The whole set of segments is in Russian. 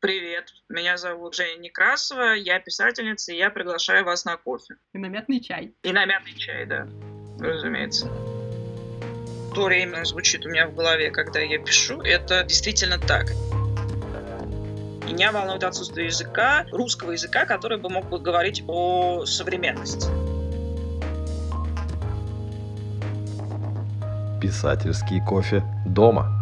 Привет, меня зовут Женя Некрасова, я писательница, и я приглашаю вас на кофе. И на мятный чай. И на мятный чай, да, разумеется. То время звучит у меня в голове, когда я пишу, это действительно так. Меня волнует отсутствие языка, русского языка, который бы мог бы говорить о современности. Писательский кофе дома.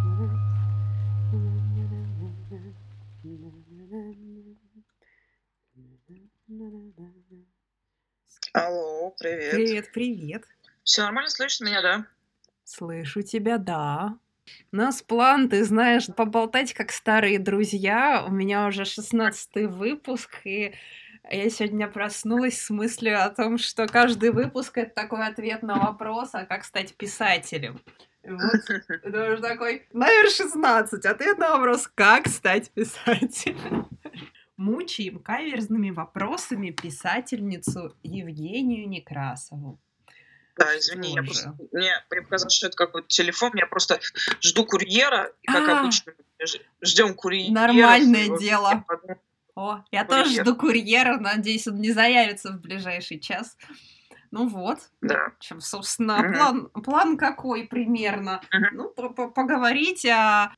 Привет. Привет, привет. Все нормально, слышишь меня, да? Слышу тебя, да. У нас план, ты знаешь, поболтать как старые друзья. У меня уже шестнадцатый выпуск, и я сегодня проснулась с мыслью о том, что каждый выпуск — это такой ответ на вопрос, а как стать писателем. Вот, уже такой, номер 16, ответ на вопрос, как стать писателем. Мучаем каверзными вопросами писательницу Евгению Некрасову. Да, извини, я Тоже. просто... Мне мне показалось, что это какой-то телефон, я просто жду курьера, и как А. обычно, ждем курьера. Нормальное дело. О, я тоже Курьер. жду курьера, надеюсь, он не заявится в ближайший час. Ну вот, Да. чем, собственно, Мгм. план, план какой примерно? Мгм. Ну, по- по- поговорить о,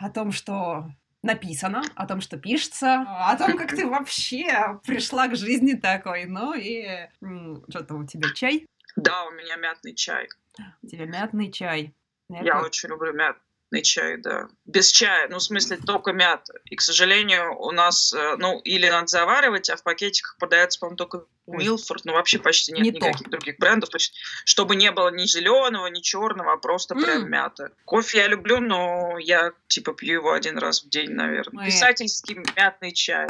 о том, что написано, о том, что пишется, о том, как ты вообще пришла к жизни такой. Ну и что-то у тебя чай, Да, у меня мятный чай. у тебя мятный чай. Я очень люблю мятный чай, да. Без чая, ну, в смысле, только мята. И, к сожалению, у нас, э, ну, или надо заваривать, а в пакетиках продается, по-моему, только Ой. Милфорд, ну, вообще почти нет Не то. никаких других брендов. То есть, чтобы не было ни зеленого, ни черного, а просто прям М. мята. Кофе я люблю, но я, типа, пью его один раз в день, наверное. Ой. Писательский мятный чай.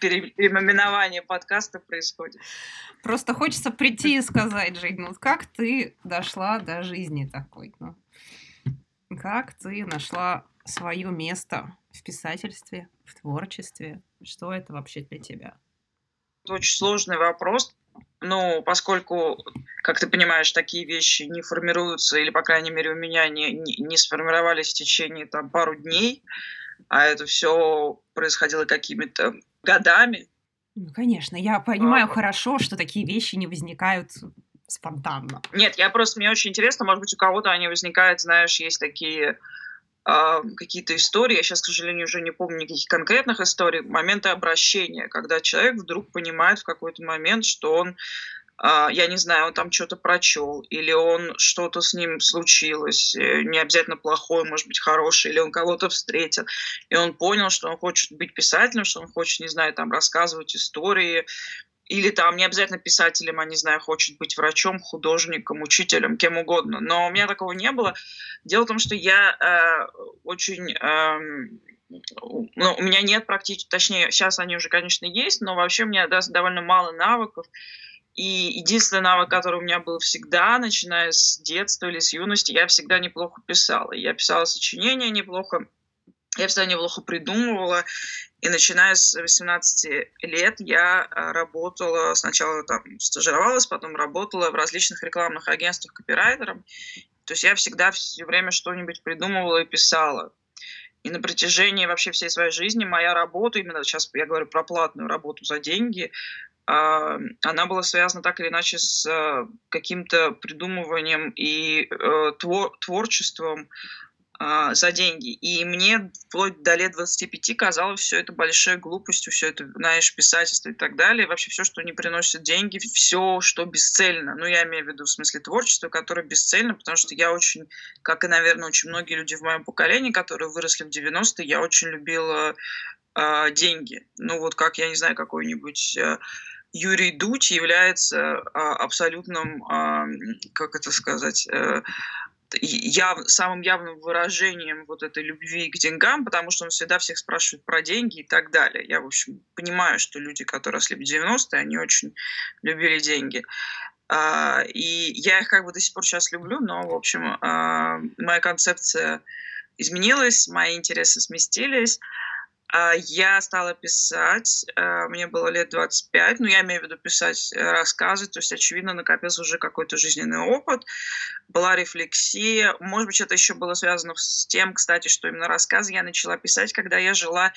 Пере- Переименование подкаста происходит. Просто хочется прийти и сказать, Жень, ну как ты дошла до жизни такой? Ну, как ты нашла свое место в писательстве, в творчестве? Что это вообще для тебя? Это очень сложный вопрос. Ну, поскольку, как ты понимаешь, такие вещи не формируются, или, по крайней мере, у меня не, не, не сформировались в течение там, пару дней, а это все происходило какими-то годами. Ну, конечно, я понимаю А. хорошо, что такие вещи не возникают спонтанно. Нет, я просто, мне очень интересно, может быть, у кого-то они возникают, знаешь, есть такие а, какие-то истории, я сейчас, к сожалению, уже не помню никаких конкретных историй, моменты обращения, когда человек вдруг понимает в какой-то момент, что он, а, я не знаю, он там что-то прочел, или он что-то с ним случилось, э, не обязательно плохое, может быть, хорошее, или он кого-то встретил, и он понял, что он хочет быть писателем, что он хочет, не знаю, там рассказывать истории, или там не обязательно писателем, а не знаю, хочет быть врачом, художником, учителем, кем угодно. Но у меня такого не было. Дело в том, что я э, очень... эм, ну, у меня нет практически... Точнее, сейчас они уже, конечно, есть, но вообще у меня да, довольно мало навыков. И единственный навык, который у меня был всегда, начиная с детства или с юности, я всегда неплохо писала. Я писала сочинения неплохо, я всегда неплохо придумывала. И начиная с 18 лет я а, работала, сначала там стажировалась, потом работала в различных рекламных агентствах копирайтером. То есть я всегда все время что-нибудь придумывала и писала. И на протяжении вообще всей своей жизни моя работа, именно сейчас я говорю про платную работу за деньги, а, она была связана так или иначе с а, каким-то придумыванием и э, твор- творчеством а, за деньги. И мне вплоть до лет 25 казалось все это большой глупостью, все это, знаешь, писательство и так далее. Вообще все, что не приносит деньги, все, что бесцельно. Ну, я имею в виду в смысле творчества, которое бесцельно, потому что я очень, как и, наверное, очень многие люди в моем поколении, которые выросли в 90-е, я очень любила а, деньги. Ну, вот как, я не знаю, какой-нибудь... а, Юрий Дудь является а, абсолютным, а, как это сказать, э, яв, самым явным выражением вот этой любви к деньгам, потому что он всегда всех спрашивает про деньги и так далее. Я, в общем, понимаю, что люди, которые росли в 90-е, они очень любили деньги. А, и я их как бы до сих пор сейчас люблю, но, в общем, а, моя концепция изменилась, мои интересы сместились. А, Я стала писать, а, мне было лет 25, ну, я имею в виду писать э, рассказы, то есть, очевидно, накопился уже какой-то жизненный опыт, была рефлексия. Может быть, это еще было связано с тем, кстати, что именно рассказы я начала писать, когда я жила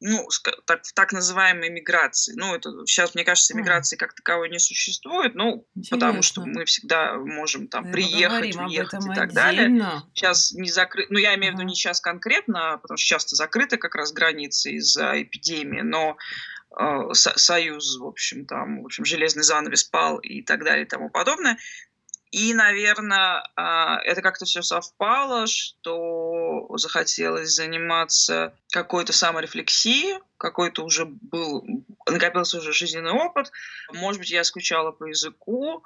ну, так, так называемой миграции. Ну, это сейчас, мне кажется, миграции как таковой не существует, ну, Интересно. потому что мы всегда можем там Мы приехать, уехать и так отдельно. далее. Сейчас не закрыто, ну, я имею в виду не сейчас конкретно, потому что часто закрыты как раз границы из-за эпидемии, но э, союз, в общем, там, в общем, железный занавес пал и так далее и тому подобное. И, наверное, а, это как-то все совпало, что захотелось заниматься какой-то саморефлексией, какой-то уже был, накопился уже жизненный опыт. Может быть, я скучала по языку.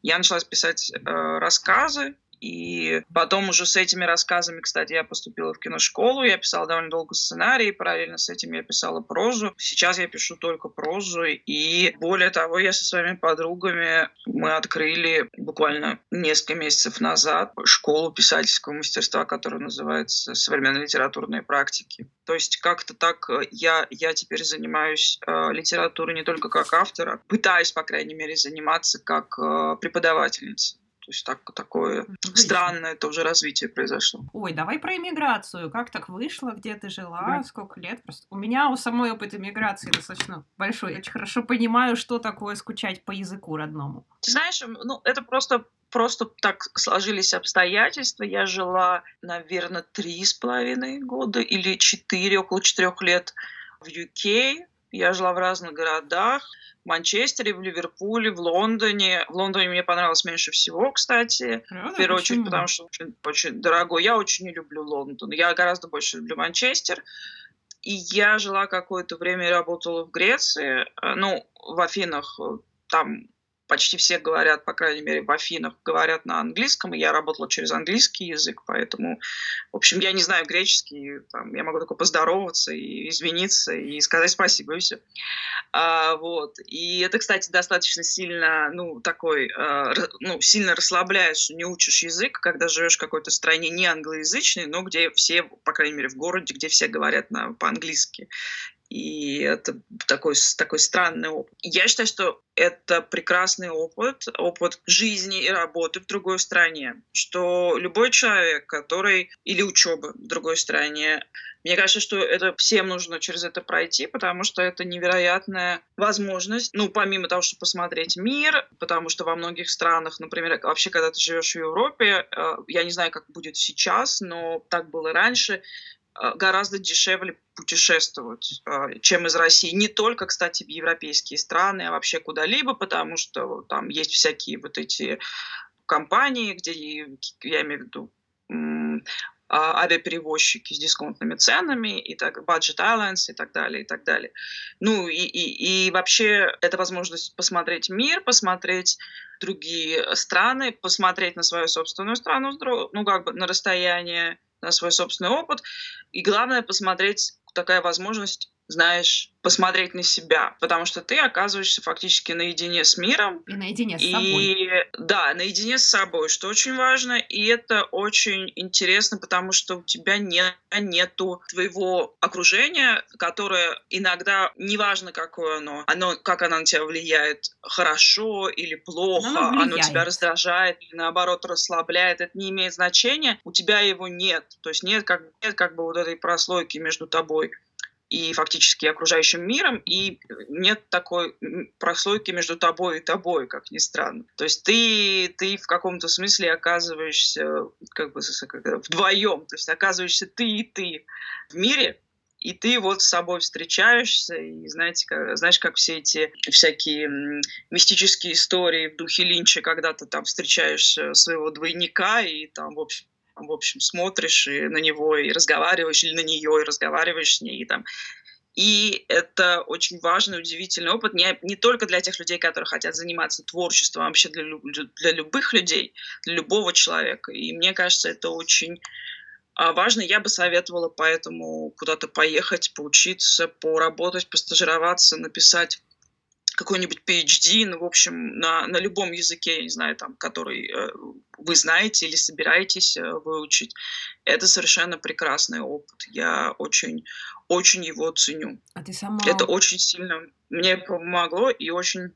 Я начала писать э, рассказы, и потом уже с этими рассказами, кстати, я поступила в киношколу, я писала довольно долго сценарий, параллельно с этим я писала прозу. Сейчас я пишу только прозу, и более того, я со своими подругами, мы открыли буквально несколько месяцев назад школу писательского мастерства, которая называется «Современные литературные практики». То есть как-то так э, я, я теперь занимаюсь э, литературой не только как автор, а пытаюсь, по крайней мере, заниматься как э, преподавательница. То есть так, такое Отлично. странное тоже развитие произошло. Ой, давай про иммиграцию. Как так вышло? Где ты жила? Да. Сколько лет? Просто у меня у самой опыт иммиграции достаточно большой. Я очень хорошо понимаю, что такое скучать по языку родному. Ты знаешь, ну, это просто просто так сложились обстоятельства. Я жила, наверное, три с половиной года или четыре, около четырех лет в UK. Я жила в разных городах. Манчестере, в Ливерпуле, в Лондоне. В Лондоне мне понравилось меньше всего, кстати. Правда? В первую Почему? очередь, потому что очень, очень дорогой. Я очень не люблю Лондон. Я гораздо больше люблю Манчестер. И я жила какое-то время и работала в Греции. Э, ну, в Афинах э, там почти все говорят, по крайней мере, в Афинах говорят на английском, и я работала через английский язык, поэтому, в общем, я не знаю греческий, там, я могу только поздороваться и извиниться и сказать спасибо, и все. А, вот. И это, кстати, достаточно сильно, ну, такой, а, ну, сильно расслабляет, что не учишь язык, когда живешь в какой-то стране не англоязычной, но где все, по крайней мере, в городе, где все говорят на, по-английски. И это такой, такой странный опыт. Я считаю, что это прекрасный опыт, опыт жизни и работы в другой стране. Что любой человек, который... Или учебы в другой стране, мне кажется, что это всем нужно через это пройти, потому что это невероятная возможность, ну, помимо того, чтобы посмотреть мир, потому что во многих странах, например, вообще, когда ты живешь в Европе, э, я не знаю, как будет сейчас, но так было раньше, гораздо дешевле путешествовать, э, чем из России. Не только, кстати, в европейские страны, а вообще куда-либо, потому что там есть всякие вот эти компании, где, я имею в виду, а, авиаперевозчики с дисконтными ценами, и так, Budget Islands и так далее, и так далее. Ну и, и, и вообще это возможность посмотреть мир, посмотреть другие страны, посмотреть на свою собственную страну, ну как бы на расстояние, на свой собственный опыт. И главное посмотреть, такая возможность знаешь, посмотреть на себя, потому что ты оказываешься фактически наедине с миром. И наедине с и, собой. Да, наедине с собой, что очень важно, и это очень интересно, потому что у тебя нет, нету твоего окружения, которое иногда, неважно какое оно, оно, как оно на тебя влияет, хорошо или плохо, оно, оно тебя раздражает или наоборот расслабляет, это не имеет значения, у тебя его нет, то есть нет как, нет как бы вот этой прослойки между тобой и фактически окружающим миром, и нет такой прослойки между тобой и тобой, как ни странно. То есть ты, ты в каком-то смысле оказываешься как бы вдвоем, то есть оказываешься ты и ты в мире, и ты вот с собой встречаешься, и знаете, как, знаешь, как все эти всякие мистические истории в духе Линча, когда ты там встречаешь своего двойника, и там, в общем, в общем, смотришь и на него и разговариваешь, или на нее и разговариваешь с ней. И, там. и это очень важный, удивительный опыт не, не только для тех людей, которые хотят заниматься творчеством, а вообще для, для любых людей, для любого человека. И мне кажется, это очень а, важно. Я бы советовала поэтому куда-то поехать, поучиться, поработать, постажироваться, написать какой-нибудь PhD, ну, в общем, на, на любом языке, я не знаю, там, который э, вы знаете или собираетесь э, выучить. Это совершенно прекрасный опыт. Я очень, очень его ценю. А ты сама... Это очень сильно мне помогло и очень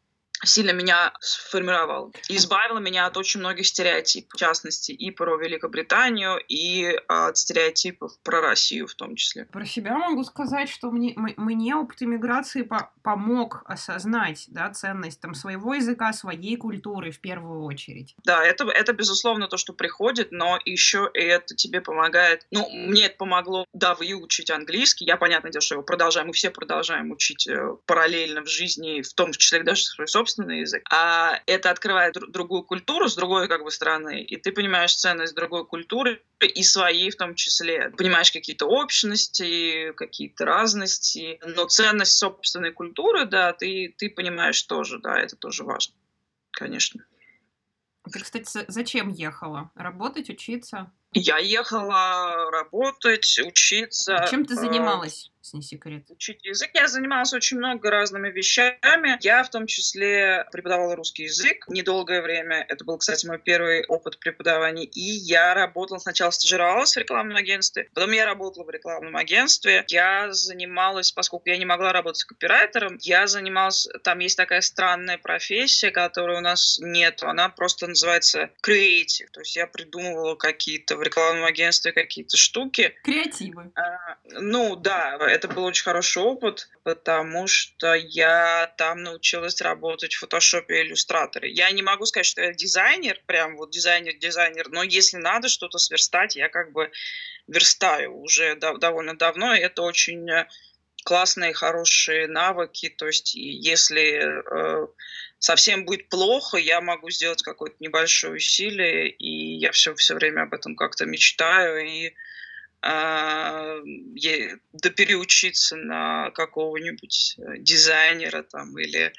сильно меня сформировал. избавила меня от очень многих стереотипов, в частности, и про Великобританию, и от стереотипов про Россию в том числе. Про себя могу сказать, что мне, мне опыт иммиграции по помог осознать да, ценность там, своего языка, своей культуры в первую очередь. Да, это, это безусловно то, что приходит, но еще это тебе помогает. Ну, мне это помогло, да, выучить английский. Я, понятное дело, что его продолжаю, мы все продолжаем учить э, параллельно в жизни, в том числе даже свой собственный собственный язык, а это открывает др- другую культуру с другой как бы стороны, и ты понимаешь ценность другой культуры и своей в том числе. Понимаешь какие-то общности, какие-то разности, но ценность собственной культуры, да, ты, ты понимаешь тоже, да, это тоже важно, конечно. Ты, кстати, зачем ехала? Работать, учиться? Я ехала работать, учиться. А чем ты э, занималась? Если не секрет? Учить язык. Я занималась очень много разными вещами. Я в том числе преподавала русский язык недолгое время. Это был, кстати, мой первый опыт преподавания. И я работала, сначала стажировалась в рекламном агентстве, потом я работала в рекламном агентстве. Я занималась, поскольку я не могла работать копирайтером, я занималась, там есть такая странная профессия, которой у нас нет. Она просто называется creative. То есть я придумывала какие-то в рекламном агентстве какие-то штуки. Креативы. А, ну да, это был очень хороший опыт, потому что я там научилась работать в фотошопе и иллюстраторе. Я не могу сказать, что я дизайнер, прям вот дизайнер-дизайнер, но если надо что-то сверстать, я как бы верстаю уже дов- довольно давно, и это очень э, классные, хорошие навыки. То есть, если э, совсем будет плохо, я могу сделать какое-то небольшое усилие, и я все, все время об этом как-то мечтаю, и а, допереучиться на какого-нибудь э, дизайнера там или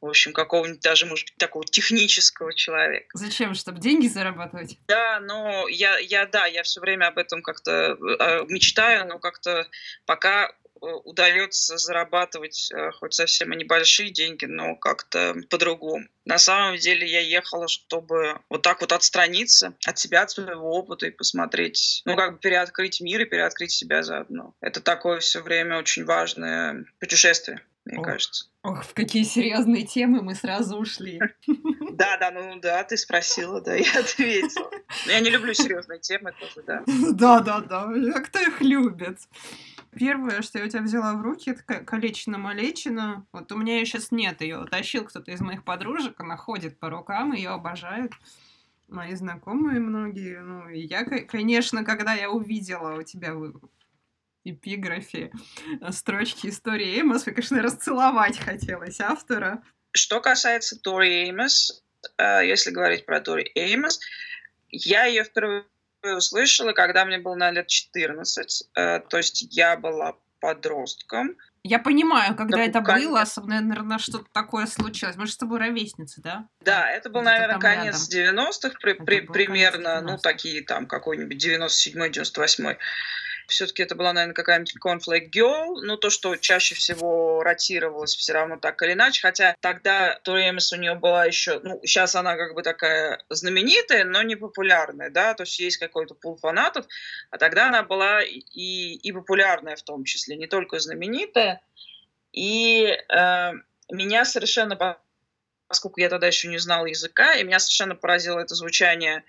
в общем, какого-нибудь даже, может быть, такого технического человека. Зачем? Чтобы деньги зарабатывать? Да, но я, я да, я все время об этом как-то э, мечтаю, но как-то пока Э, удается зарабатывать э, хоть совсем и небольшие деньги, но как-то по-другому. На самом деле я ехала, чтобы вот так вот отстраниться от себя, от своего опыта и посмотреть, ну, как бы переоткрыть мир и переоткрыть себя заодно. Это такое все время очень важное путешествие, мне Ох. кажется. Ох, в какие серьезные темы мы сразу ушли. Да, да, ну да, ты спросила, да, я ответила. Я не люблю серьезные темы тоже, да. Да, да, да, кто их любит. Первое, что я у тебя взяла в руки, это калечина-малечина. Вот у меня ее сейчас нет, ее утащил кто-то из моих подружек, она ходит по рукам, ее обожают мои знакомые многие. Ну, и я, конечно, когда я увидела у тебя в эпиграфе строчки истории Эймос, мне, конечно, расцеловать хотелось автора. Что касается Тори Эймос, э, если говорить про Тори Эймос, я ее впервые услышала, когда мне было, на лет 14. Э, то есть я была подростком. Я понимаю, когда да, это конец... было, особенно, наверное, что-то такое случилось. Мы же с тобой ровесницы, да? Да, это был, наверное, конец 90-х при, при, примерно, ну, такие там, какой-нибудь 97-й, 98-й. Все-таки это была, наверное, какая-нибудь Conflict Girl, но то, что чаще всего ротировалось все равно так или иначе, хотя тогда Туремис у нее была еще, ну, сейчас она как бы такая знаменитая, но не популярная, да, то есть есть какой-то пул фанатов, а тогда она была и, и популярная в том числе, не только знаменитая, и э, меня совершенно, поскольку я тогда еще не знала языка, и меня совершенно поразило это звучание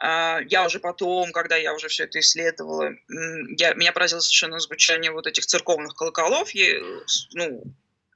я уже потом, когда я уже все это исследовала, я, меня поразило совершенно звучание вот этих церковных колоколов, я, ну,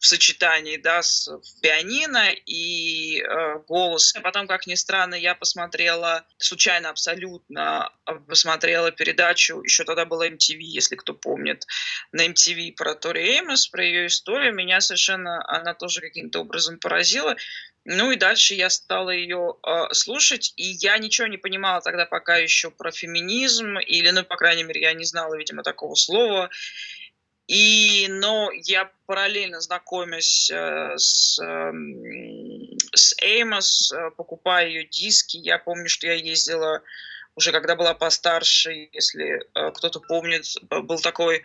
в сочетании, да, с пианино и э, голос. А потом, как ни странно, я посмотрела, случайно абсолютно, а, посмотрела передачу, еще тогда была MTV, если кто помнит, на MTV про Тори Эймос, про ее историю. Меня совершенно она тоже каким-то образом поразила. Ну и дальше я стала ее э, слушать, и я ничего не понимала тогда пока еще про феминизм, или, ну, по крайней мере, я не знала, видимо, такого слова. И, но я параллельно знакомясь э, с, э, с Эймос, э, покупая ее диски, я помню, что я ездила уже когда была постарше, если э, кто-то помнит, был такой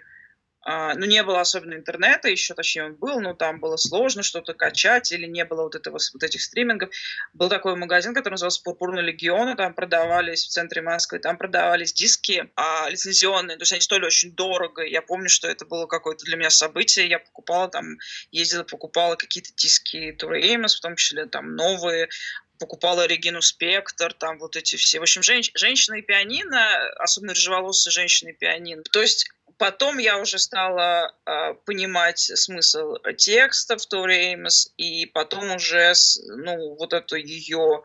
ну, не было особенно интернета еще, точнее, он был, но там было сложно что-то качать, или не было вот, этого, вот этих стримингов. Был такой магазин, который назывался «Пурпурный легион», и там продавались в центре Москвы, там продавались диски а, лицензионные, то есть они стоили очень дорого. Я помню, что это было какое-то для меня событие. Я покупала там, ездила, покупала какие-то диски Тура Эймос, в том числе там новые, покупала Регину Спектр, там вот эти все. В общем, женщ, женщина и пианино, особенно рыжеволосые женщины и пианино. То есть потом я уже стала э, понимать смысл текстов Тори Эймос, и потом уже, ну, вот эту ее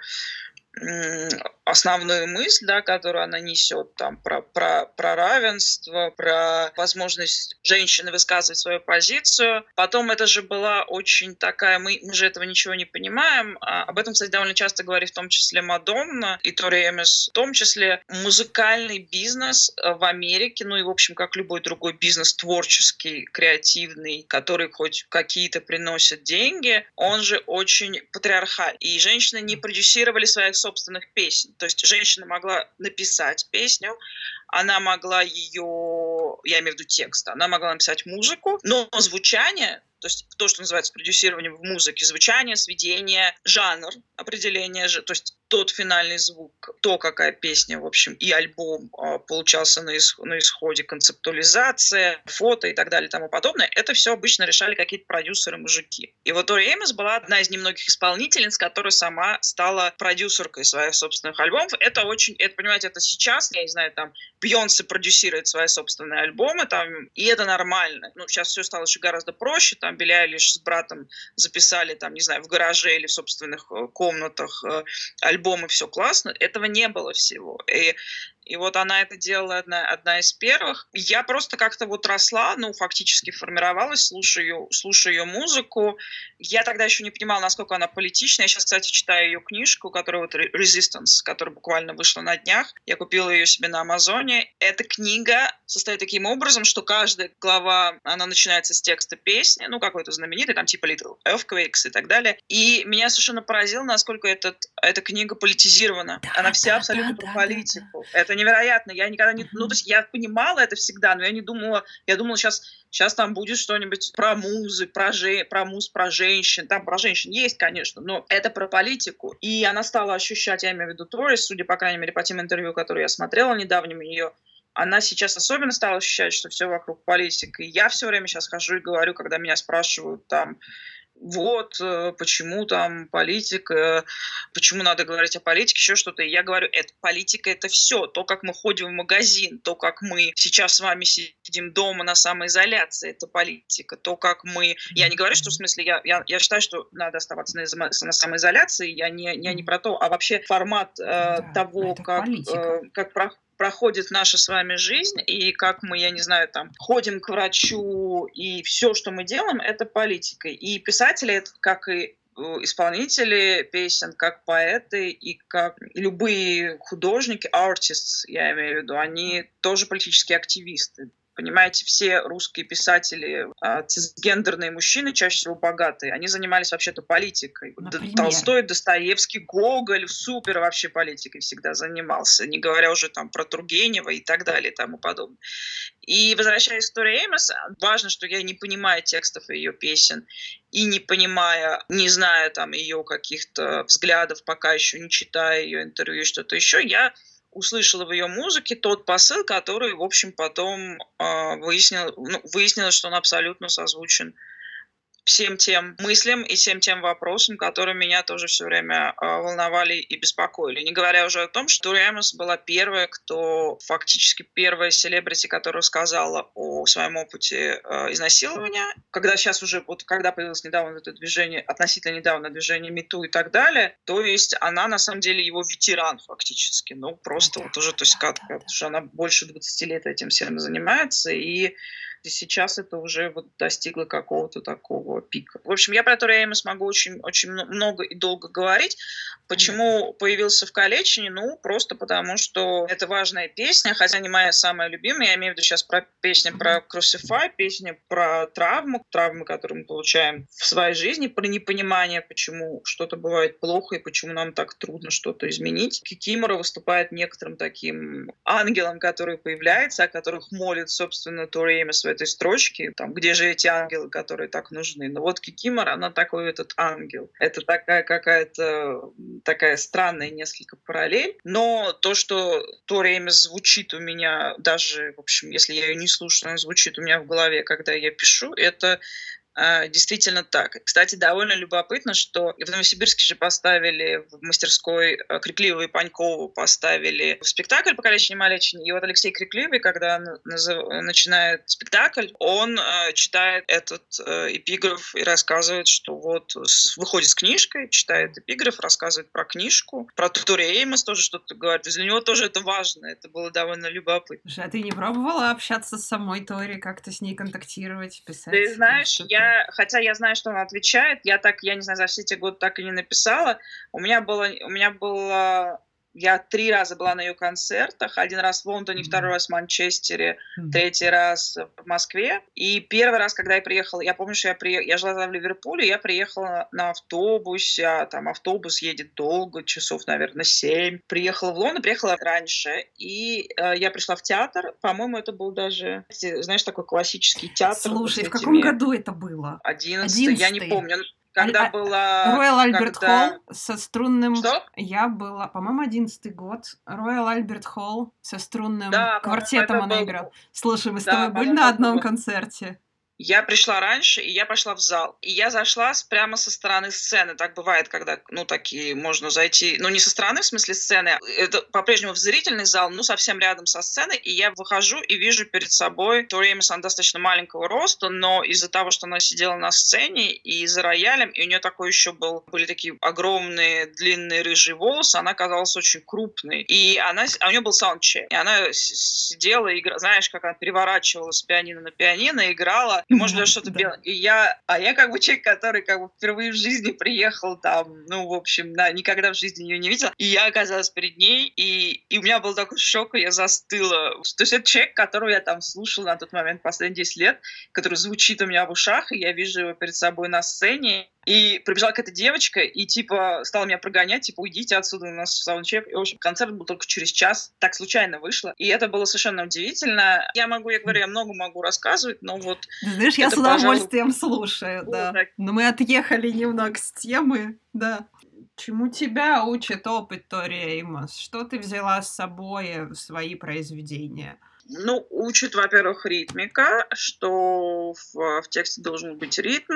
основную мысль, да, которую она несет там про, про, про равенство, про возможность женщины высказывать свою позицию. Потом это же была очень такая, мы, мы же этого ничего не понимаем. А об этом, кстати, довольно часто говорит в том числе Мадонна и Тори Эмис, в том числе музыкальный бизнес э, в Америке, ну и, в общем, как любой другой бизнес творческий, креативный, который хоть какие-то приносит деньги, он же очень патриархальный. И женщины не продюсировали своих собственных песен. То есть женщина могла написать песню, она могла ее, я имею в виду текст, она могла написать музыку, но звучание то есть то, что называется продюсированием в музыке, звучание, сведение, жанр, определение, то есть тот финальный звук, то, какая песня, в общем, и альбом э, получался на, исх- на исходе, концептуализация, фото и так далее и тому подобное, это все обычно решали какие-то продюсеры-мужики. И вот Тори Эмис была одна из немногих исполнительниц, которая сама стала продюсеркой своих собственных альбомов. Это очень, это, понимаете, это сейчас, я не знаю, там, Бьонсе продюсирует свои собственные альбомы, там, и это нормально. Ну, сейчас все стало еще гораздо проще, там, Билли Айлиш с братом записали, там, не знаю, в гараже или в собственных э, комнатах э, альбомы, все классно. Этого не было всего. И и вот она это делала одна, одна из первых. Я просто как-то вот росла, ну, фактически формировалась, слушаю, слушаю ее музыку. Я тогда еще не понимала, насколько она политична. Я сейчас, кстати, читаю ее книжку, которая вот Resistance, которая буквально вышла на днях. Я купила ее себе на Амазоне. Эта книга состоит таким образом, что каждая глава, она начинается с текста песни, ну, какой-то знаменитый, там типа Little Earthquakes и так далее. И меня совершенно поразило, насколько этот, эта книга политизирована. Да, она вся да, абсолютно да, про да, политику. Да, да. Это невероятно. Я никогда не... Ну, то есть я понимала это всегда, но я не думала... Я думала, сейчас, сейчас там будет что-нибудь про музы, про, же, про муз, про женщин. Там про женщин есть, конечно, но это про политику. И она стала ощущать, я имею в виду Торис, судя, по крайней мере, по тем интервью, которые я смотрела недавним, ее она сейчас особенно стала ощущать, что все вокруг политики. И я все время сейчас хожу и говорю, когда меня спрашивают там, вот, э, почему там политика, почему надо говорить о политике, еще что-то. И я говорю, это политика, это все. То, как мы ходим в магазин, то, как мы сейчас с вами сидим дома на самоизоляции, это политика. То, как мы... Я не говорю, что в смысле, я, я, я считаю, что надо оставаться на, на самоизоляции, я не, я не про то, а вообще формат э, да, того, как, э, как, про, проходит наша с вами жизнь, и как мы, я не знаю, там, ходим к врачу, и все, что мы делаем, это политика. И писатели, это как и э, исполнители песен, как поэты и как любые художники, artists, я имею в виду, они тоже политические активисты. Понимаете, все русские писатели, а, цисгендерные мужчины, чаще всего богатые, они занимались вообще-то политикой. Например? Толстой, Достоевский, Гоголь, супер вообще политикой всегда занимался, не говоря уже там про Тургенева и так далее и тому подобное. И возвращаясь к истории Эймос, важно, что я не понимаю текстов ее песен, и не понимая, не зная там ее каких-то взглядов, пока еще не читая ее интервью и что-то еще, я услышала в ее музыке тот посыл, который, в общем, потом э, выяснил, ну, выяснилось, что он абсолютно созвучен всем тем мыслям и всем тем вопросам, которые меня тоже все время э, волновали и беспокоили. Не говоря уже о том, что Тури была первая, кто фактически первая селебрити, которая сказала о своем опыте э, изнасилования. Когда сейчас уже, вот когда появилось недавно это движение, относительно недавно движение МИТУ и так далее, то есть она на самом деле его ветеран фактически. Ну, просто вот уже, то есть как, как, что она больше 20 лет этим всем занимается, и и сейчас это уже вот достигло какого-то такого пика. В общем, я про Тори смогу очень, очень много и долго говорить. Почему появился в Калечине? Ну, просто потому, что это важная песня, хотя не моя самая любимая. Я имею в виду сейчас про песню про Crucify, песня про травму, травмы, которые мы получаем в своей жизни, про непонимание, почему что-то бывает плохо и почему нам так трудно что-то изменить. Кикимора выступает некоторым таким ангелом, который появляется, о которых молит, собственно, Тори Эмис в этой строчке, там, где же эти ангелы, которые так нужны. Но вот Кикимора, она такой этот ангел. Это такая какая-то такая странная несколько параллель. Но то, что Тори Эмис звучит у меня даже, в общем, если я ее не слушаю, она звучит у меня в голове, когда я пишу, это действительно так. Кстати, довольно любопытно, что в Новосибирске же поставили в мастерской а, Крикливого и Панькову поставили спектакль по «Калечине Малечине». И вот Алексей Крикливый, когда начинает спектакль, он э, читает этот э, эпиграф и рассказывает, что вот выходит с книжкой, читает эпиграф, рассказывает про книжку, про Тутори Эймос тоже что-то говорит. Для него тоже это важно, это было довольно любопытно. Слушай, а ты не пробовала общаться с самой Тори, как-то с ней контактировать, писать? Ты знаешь, я хотя я знаю, что она отвечает, я так, я не знаю, за все эти годы так и не написала. У меня было, у меня было я три раза была на ее концертах. Один раз в Лондоне, второй раз в Манчестере, третий раз в Москве. И первый раз, когда я приехала, я помню, что я, приехала, я жила в Ливерпуле, я приехала на автобусе, а там автобус едет долго, часов, наверное, семь. Приехала в Лондон, приехала раньше, и э, я пришла в театр. По-моему, это был даже, знаешь, такой классический театр. Слушай, в каком году это было? Одиннадцатый, я не помню когда а, была... Роял Альберт. Холл со струнным... Что? Я была, по-моему, одиннадцатый год. Роял Альберт Холл со струнным да, квартетом она был... играла. Слушай, мы с тобой были на одном был... концерте. Я пришла раньше, и я пошла в зал. И я зашла прямо со стороны сцены. Так бывает, когда, ну, такие можно зайти, ну, не со стороны, в смысле сцены, это по-прежнему в зрительный зал, ну, совсем рядом со сценой, и я выхожу и вижу перед собой Тори Эмис, она достаточно маленького роста, но из-за того, что она сидела на сцене и за роялем, и у нее такой еще был, были такие огромные длинные рыжие волосы, она казалась очень крупной. И она, а у нее был саундчек, и она сидела, и, знаешь, как она переворачивала с пианино на пианино, играла, и, может, даже что-то белое. И я, а я как бы человек, который как бы впервые в жизни приехал там, ну, в общем, да, никогда в жизни ее не видел. И я оказалась перед ней, и, и у меня был такой шок, и я застыла. То есть это человек, которого я там слушала на тот момент последние 10 лет, который звучит у меня в ушах, и я вижу его перед собой на сцене, и прибежала какая-то девочка и, типа, стала меня прогонять, типа, уйдите отсюда, у нас саундчек. И, в общем, концерт был только через час, так случайно вышло. И это было совершенно удивительно. Я могу, я говорю, я много могу рассказывать, но вот... Знаешь, я с удовольствием пожалуй... слушаю, да. Так. Но мы отъехали немного с темы, да. Чему тебя учит опыт Тори Эймос? Что ты взяла с собой в свои произведения? Ну, учит, во-первых, ритмика, что в, в тексте должен быть ритм.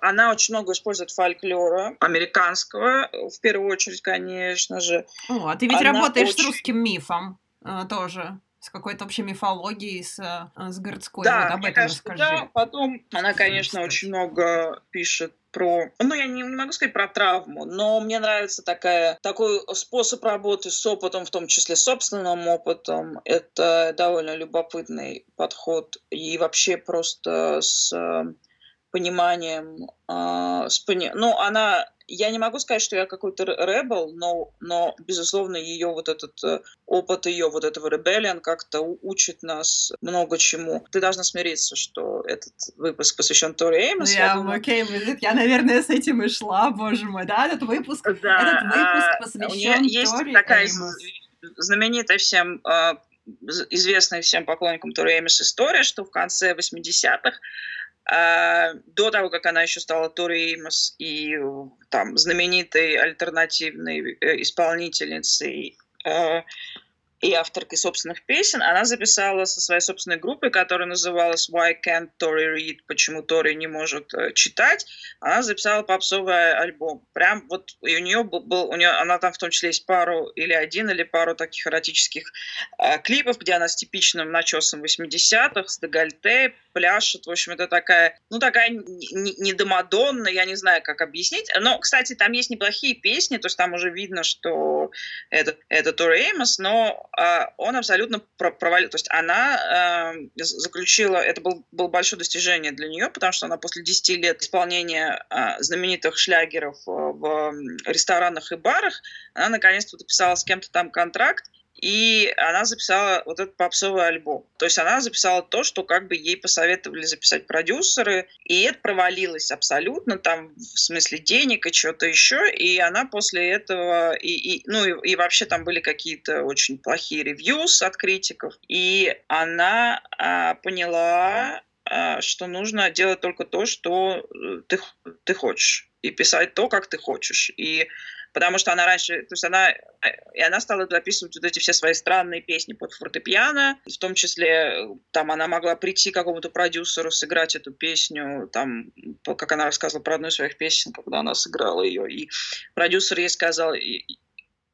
Она очень много использует фольклора американского, в первую очередь, конечно же. О, а ты ведь Она работаешь очень... с русским мифом э, тоже с какой-то общей мифологией, с, э, с городской. Да, вот об этом кажется, расскажи. Да, потом она, конечно, очень много пишет про... Ну, я не, не могу сказать про травму, но мне нравится такая, такой способ работы с опытом, в том числе собственным опытом. Это довольно любопытный подход. И вообще просто с пониманием, э, с пони... ну, она я не могу сказать, что я какой-то ребел, но, но безусловно, ее вот этот э, опыт ее вот этого ребеллион как-то учит нас много чему. Ты должна смириться, что этот выпуск посвящен Тори Эймос. Ну, я, думаю... okay, я, наверное, с этим и шла, боже мой, да, этот выпуск, да, этот выпуск а, посвящен есть Тори такая Эймос. знаменитая всем э, известная всем поклонникам Тори Эймос история, что в конце 80-х а, до того, как она еще стала Тори Эймос и там знаменитой альтернативной э, исполнительницей, э, и авторкой собственных песен, она записала со своей собственной группой, которая называлась Why Can't Tori Read? Почему Тори не может э, читать? Она записала попсовый альбом. Прям вот и у нее был, был у нее, она там в том числе есть пару или один или пару таких эротических э, клипов, где она с типичным начесом 80-х, с дегольте, пляшет. В общем, это такая, ну, такая недомадонна, я не знаю, как объяснить. Но, кстати, там есть неплохие песни, то есть там уже видно, что это, это Тори Эймос, но он абсолютно провалил. То есть она э, заключила, это был, было большое достижение для нее, потому что она после 10 лет исполнения э, знаменитых шлягеров в ресторанах и барах, она наконец-то подписала с кем-то там контракт, и она записала вот этот попсовый альбом. То есть она записала то, что как бы ей посоветовали записать продюсеры, и это провалилось абсолютно, там, в смысле денег и чего-то еще, и она после этого, и, и, ну и, и вообще там были какие-то очень плохие ревьюс от критиков, и она а, поняла, а, что нужно делать только то, что э, ты, ты хочешь, и писать то, как ты хочешь. И потому что она раньше, то есть она, и она стала записывать вот эти все свои странные песни под фортепиано, в том числе там она могла прийти к какому-то продюсеру, сыграть эту песню, там, как она рассказывала про одну из своих песен, когда она сыграла ее, и продюсер ей сказал,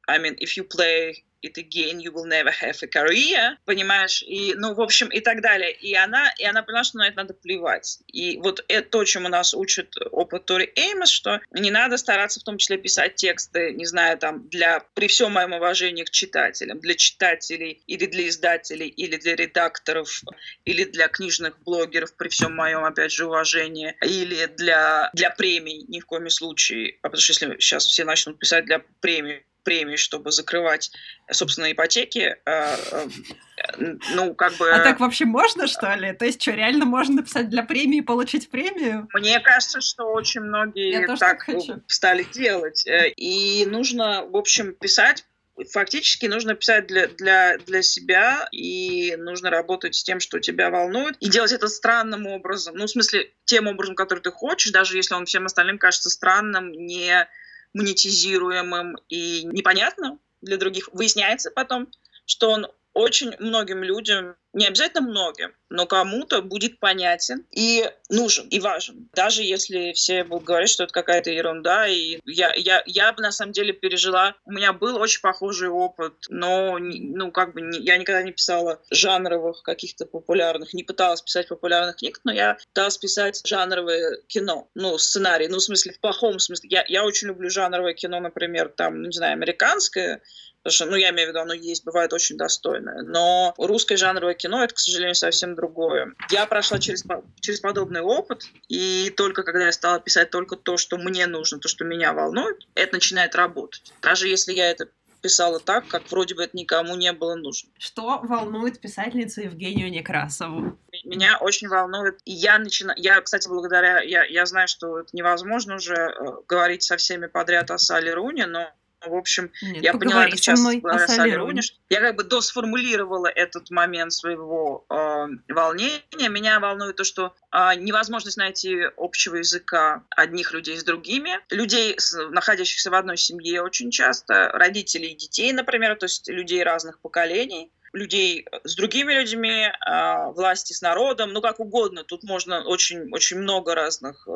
I mean, if you play it again, you will never have a career, понимаешь, и, ну, в общем, и так далее. И она, и она поняла, что на это надо плевать. И вот это то, чему нас учит опыт Тори Эймос, что не надо стараться в том числе писать тексты, не знаю, там, для, при всем моем уважении к читателям, для читателей или для издателей, или для редакторов, или для книжных блогеров, при всем моем, опять же, уважении, или для, для премий, ни в коем случае, потому что если сейчас все начнут писать для премий, премий, чтобы закрывать, собственно, ипотеки. Э, э, ну, как бы... А так вообще можно, что ли? То есть, что, реально можно написать для премии и получить премию? Мне кажется, что очень многие так, так стали делать. Э, и нужно, в общем, писать фактически нужно писать для, для, для себя, и нужно работать с тем, что тебя волнует, и делать это странным образом. Ну, в смысле, тем образом, который ты хочешь, даже если он всем остальным кажется странным, не монетизируемым и непонятным для других. Выясняется потом, что он очень многим людям, не обязательно многим, но кому-то будет понятен и нужен, и важен. Даже если все будут говорить, что это какая-то ерунда. И я, я, я бы на самом деле пережила... У меня был очень похожий опыт, но ну, как бы не, я никогда не писала жанровых каких-то популярных, не пыталась писать популярных книг, но я пыталась писать жанровое кино, ну, сценарий, ну, в смысле, в плохом смысле. Я, я очень люблю жанровое кино, например, там, ну, не знаю, американское, Потому что, ну, я имею в виду, оно есть, бывает очень достойное. Но русское жанровое кино — это, к сожалению, совсем другое. Я прошла через, через подобный опыт, и только когда я стала писать только то, что мне нужно, то, что меня волнует, это начинает работать. Даже если я это писала так, как вроде бы это никому не было нужно. Что волнует писательницу Евгению Некрасову? Меня очень волнует. Я начинаю... Я, кстати, благодаря... Я, я знаю, что это невозможно уже э, говорить со всеми подряд о Сале Руне, но в общем, Нет, я поняла это сейчас благодаря Сале Руни, что я как бы досформулировала этот момент своего э, волнения. Меня волнует то, что э, невозможность найти общего языка одних людей с другими, людей, находящихся в одной семье очень часто, родителей и детей, например, то есть людей разных поколений людей с другими людьми, э, власти с народом, ну как угодно. Тут можно очень, очень много разных э,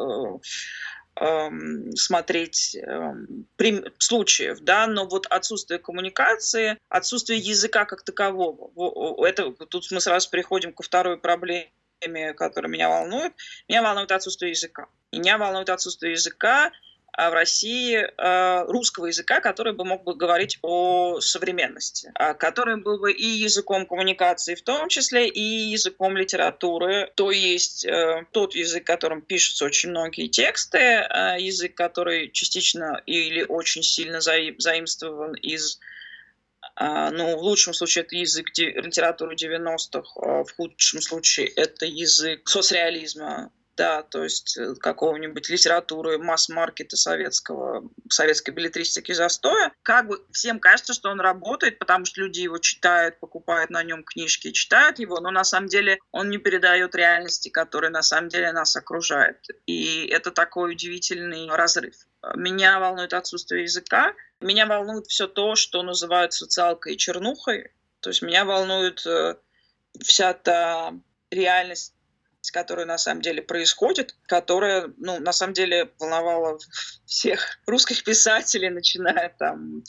смотреть эм, случаев, да, но вот отсутствие коммуникации, отсутствие языка как такового, это тут мы сразу переходим ко второй проблеме, которая меня волнует. Меня волнует отсутствие языка. Меня волнует отсутствие языка, в России э, русского языка, который бы мог бы говорить о современности, а который был бы и языком коммуникации в том числе, и языком литературы, то есть э, тот язык, которым пишутся очень многие тексты, язык, который частично или очень сильно заимствован из ну, в лучшем случае это язык литературы 90-х, в худшем случае это язык соцреализма да, то есть э, какого-нибудь литературы, масс-маркета советского, советской билетристики застоя, как бы всем кажется, что он работает, потому что люди его читают, покупают на нем книжки, читают его, но на самом деле он не передает реальности, которая на самом деле нас окружает. И это такой удивительный разрыв. Меня волнует отсутствие языка, меня волнует все то, что называют социалкой и чернухой, то есть меня волнует э, вся та реальность которая на самом деле происходит, которая, ну, на самом деле волновала всех русских писателей, начиная там,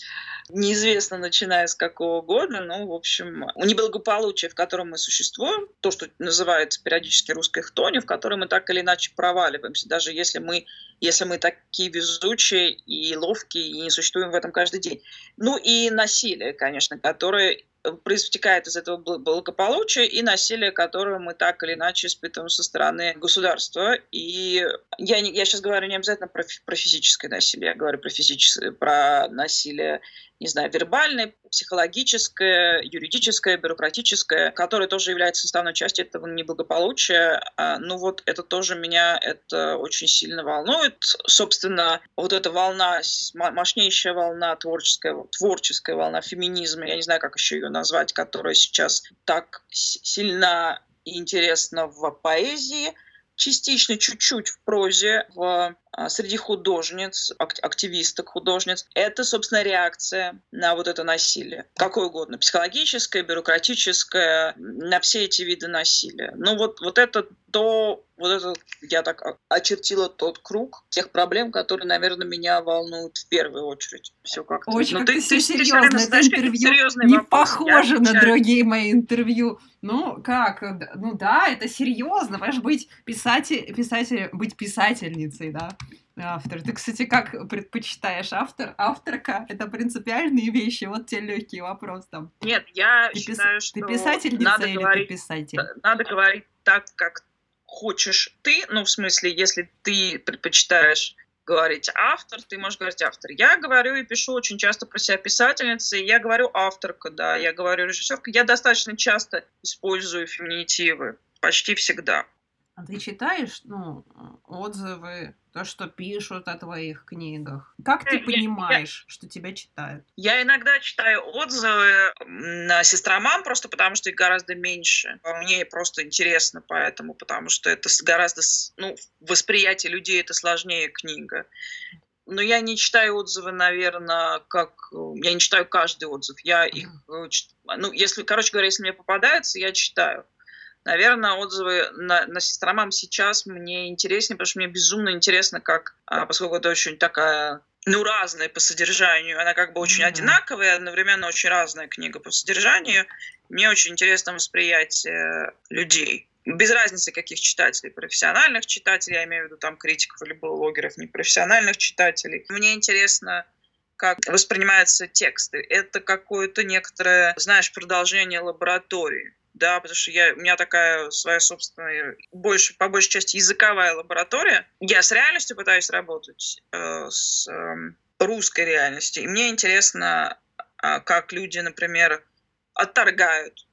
неизвестно, начиная с какого года, ну, в общем, неблагополучие, в котором мы существуем, то, что называется периодически русской хтонью, в которой мы так или иначе проваливаемся, даже если мы, если мы такие везучие и ловкие, и не существуем в этом каждый день. Ну и насилие, конечно, которое проистекает из этого благополучия и насилия, которое мы так или иначе испытываем со стороны государства. И я, не, я сейчас говорю не обязательно про, про физическое насилие, я говорю про, физическое, про насилие не знаю, вербальное, психологическое, юридическое, бюрократическое, которое тоже является составной частью этого неблагополучия. А, ну вот это тоже меня это очень сильно волнует. Собственно, вот эта волна, мощнейшая волна творческая, творческая волна феминизма, я не знаю, как еще ее назвать, которая сейчас так сильна и интересна в поэзии, частично чуть-чуть в прозе, в среди художниц, активисток художниц, это, собственно, реакция на вот это насилие. Какое угодно. Психологическое, бюрократическое, на все эти виды насилия. Ну вот, вот это то, вот это я так очертила тот круг тех проблем, которые, наверное, меня волнуют в первую очередь. Все как-то. Очень ну, как ты, ты, серьезно. Ты, это интервью не вопрос. похоже я на другие мои интервью. Ну, как? Ну да, это серьезно. Понимаешь, быть писатель, писатель, быть писательницей, да автор. Ты, кстати, как предпочитаешь автор, авторка? Это принципиальные вещи. Вот тебе легкий вопрос там. Нет, я ты считаю, пис... что ты писательница надо или говорить, ты писатель? Надо говорить так, как хочешь ты. Ну, в смысле, если ты предпочитаешь говорить автор, ты можешь говорить автор. Я говорю и пишу очень часто про себя писательница, и я говорю авторка, да, я говорю режиссерка. Я достаточно часто использую феминитивы, почти всегда. А ты читаешь, ну, отзывы, то, что пишут о твоих книгах? Как ты понимаешь, я, что тебя читают? Я иногда читаю отзывы на сестромам, просто потому что их гораздо меньше. Мне просто интересно поэтому, потому что это гораздо, ну, восприятие людей это сложнее книга. Но я не читаю отзывы, наверное, как... Я не читаю каждый отзыв. Я их... Э, ну, если, короче говоря, если мне попадается, я читаю. Наверное, отзывы на, на Сестромам сейчас мне интереснее, потому что мне безумно интересно, как, а, поскольку это очень такая ну, разная по содержанию. Она как бы очень mm-hmm. одинаковая, одновременно очень разная книга по содержанию. Мне очень интересно восприятие людей. Без разницы, каких читателей, профессиональных читателей, я имею в виду там критиков или блогеров, непрофессиональных читателей. Мне интересно, как воспринимаются тексты. Это какое-то некоторое, знаешь, продолжение лаборатории да, потому что я, у меня такая своя собственная, больше, по большей части языковая лаборатория. Я с реальностью пытаюсь работать, э, с э, русской реальностью. И мне интересно, э, как люди, например, отторгают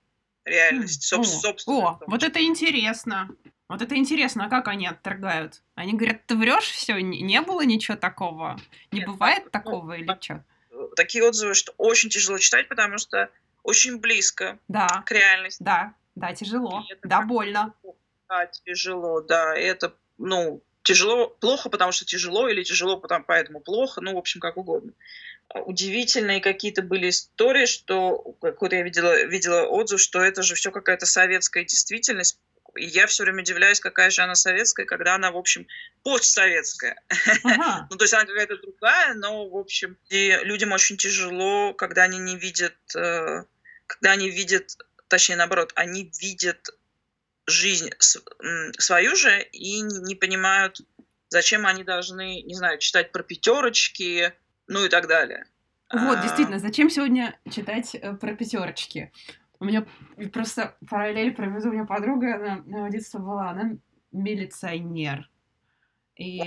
реальность, соб- о, собственно. О, вот это интересно. Вот это интересно, а как они отторгают? Они говорят, ты врешь, все, не было ничего такого. Не Нет, бывает ну, такого ну, или что? Такие отзывы, что очень тяжело читать, потому что очень близко да. к реальности. Да, да, тяжело, да, больно. Да, тяжело, да, это, ну, тяжело, плохо, потому что тяжело, или тяжело, потому, поэтому плохо, ну, в общем, как угодно. Удивительные какие-то были истории, что какой-то я видела, видела отзыв, что это же все какая-то советская действительность, и я все время удивляюсь, какая же она советская, когда она, в общем, постсоветская. Ага. ну, то есть она какая-то другая, но, в общем, и людям очень тяжело, когда они не видят э, когда они видят, точнее наоборот, они видят жизнь свою же и не понимают, зачем они должны, не знаю, читать про пятерочки, ну и так далее. Вот, а. действительно, зачем сегодня читать э, про пятерочки? У меня просто параллель проведу, у меня подруга, она, она детства была, она милиционер. И